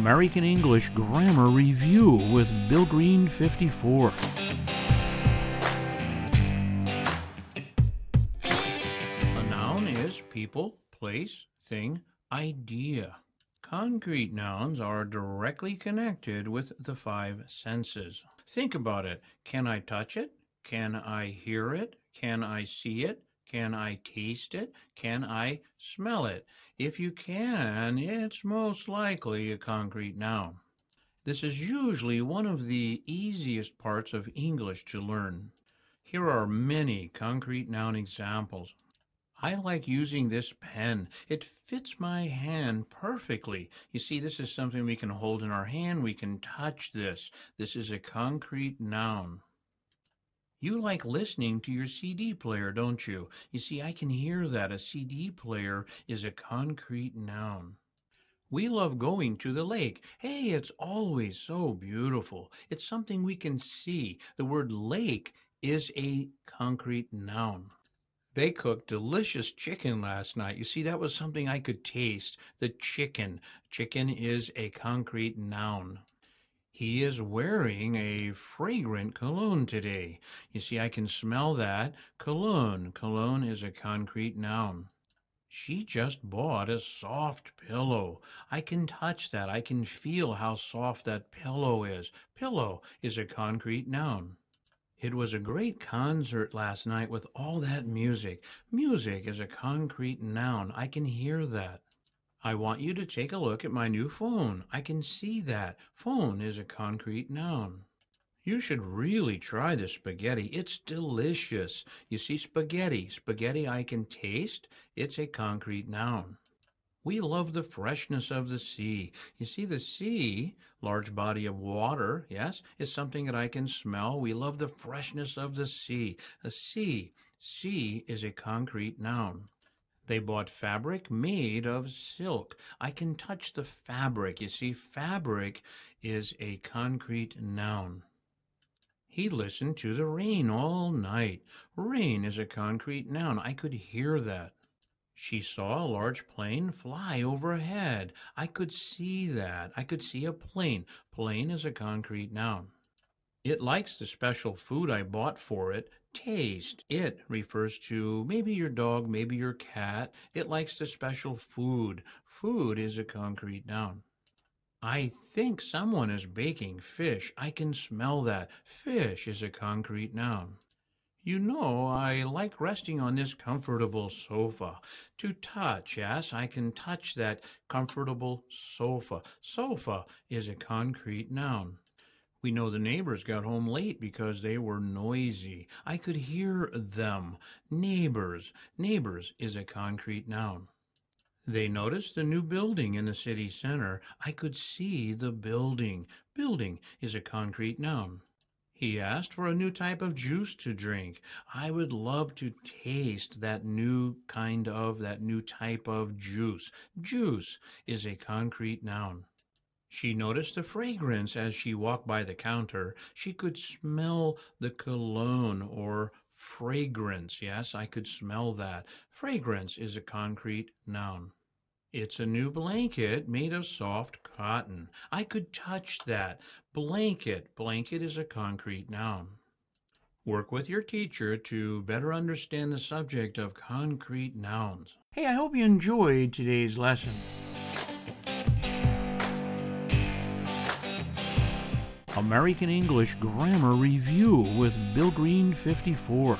American English Grammar Review with Bill Green 54. A noun is people, place, thing, idea. Concrete nouns are directly connected with the five senses. Think about it. Can I touch it? Can I hear it? Can I see it? Can I taste it? Can I smell it? If you can, it's most likely a concrete noun. This is usually one of the easiest parts of English to learn. Here are many concrete noun examples. I like using this pen. It fits my hand perfectly. You see, this is something we can hold in our hand. We can touch this. This is a concrete noun. You like listening to your CD player, don't you? You see, I can hear that. A CD player is a concrete noun. We love going to the lake. Hey, it's always so beautiful. It's something we can see. The word lake is a concrete noun. They cooked delicious chicken last night. You see, that was something I could taste. The chicken. Chicken is a concrete noun. He is wearing a fragrant cologne today. You see, I can smell that. Cologne. Cologne is a concrete noun. She just bought a soft pillow. I can touch that. I can feel how soft that pillow is. Pillow is a concrete noun. It was a great concert last night with all that music. Music is a concrete noun. I can hear that. I want you to take a look at my new phone. I can see that. Phone is a concrete noun. You should really try the spaghetti. It's delicious. You see, spaghetti. Spaghetti I can taste. It's a concrete noun. We love the freshness of the sea. You see, the sea, large body of water, yes, is something that I can smell. We love the freshness of the sea. A sea, sea is a concrete noun. They bought fabric made of silk. I can touch the fabric. You see, fabric is a concrete noun. He listened to the rain all night. Rain is a concrete noun. I could hear that. She saw a large plane fly overhead. I could see that. I could see a plane. Plane is a concrete noun. It likes the special food I bought for it. Taste. It refers to maybe your dog, maybe your cat. It likes the special food. Food is a concrete noun. I think someone is baking fish. I can smell that. Fish is a concrete noun. You know, I like resting on this comfortable sofa. To touch, yes, I can touch that comfortable sofa. Sofa is a concrete noun. We know the neighbors got home late because they were noisy. I could hear them. Neighbors. Neighbors is a concrete noun. They noticed the new building in the city center. I could see the building. Building is a concrete noun. He asked for a new type of juice to drink. I would love to taste that new kind of, that new type of juice. Juice is a concrete noun. She noticed the fragrance as she walked by the counter. She could smell the cologne or fragrance. Yes, I could smell that. Fragrance is a concrete noun. It's a new blanket made of soft cotton. I could touch that. Blanket. Blanket is a concrete noun. Work with your teacher to better understand the subject of concrete nouns. Hey, I hope you enjoyed today's lesson. American English Grammar Review with Bill Green 54.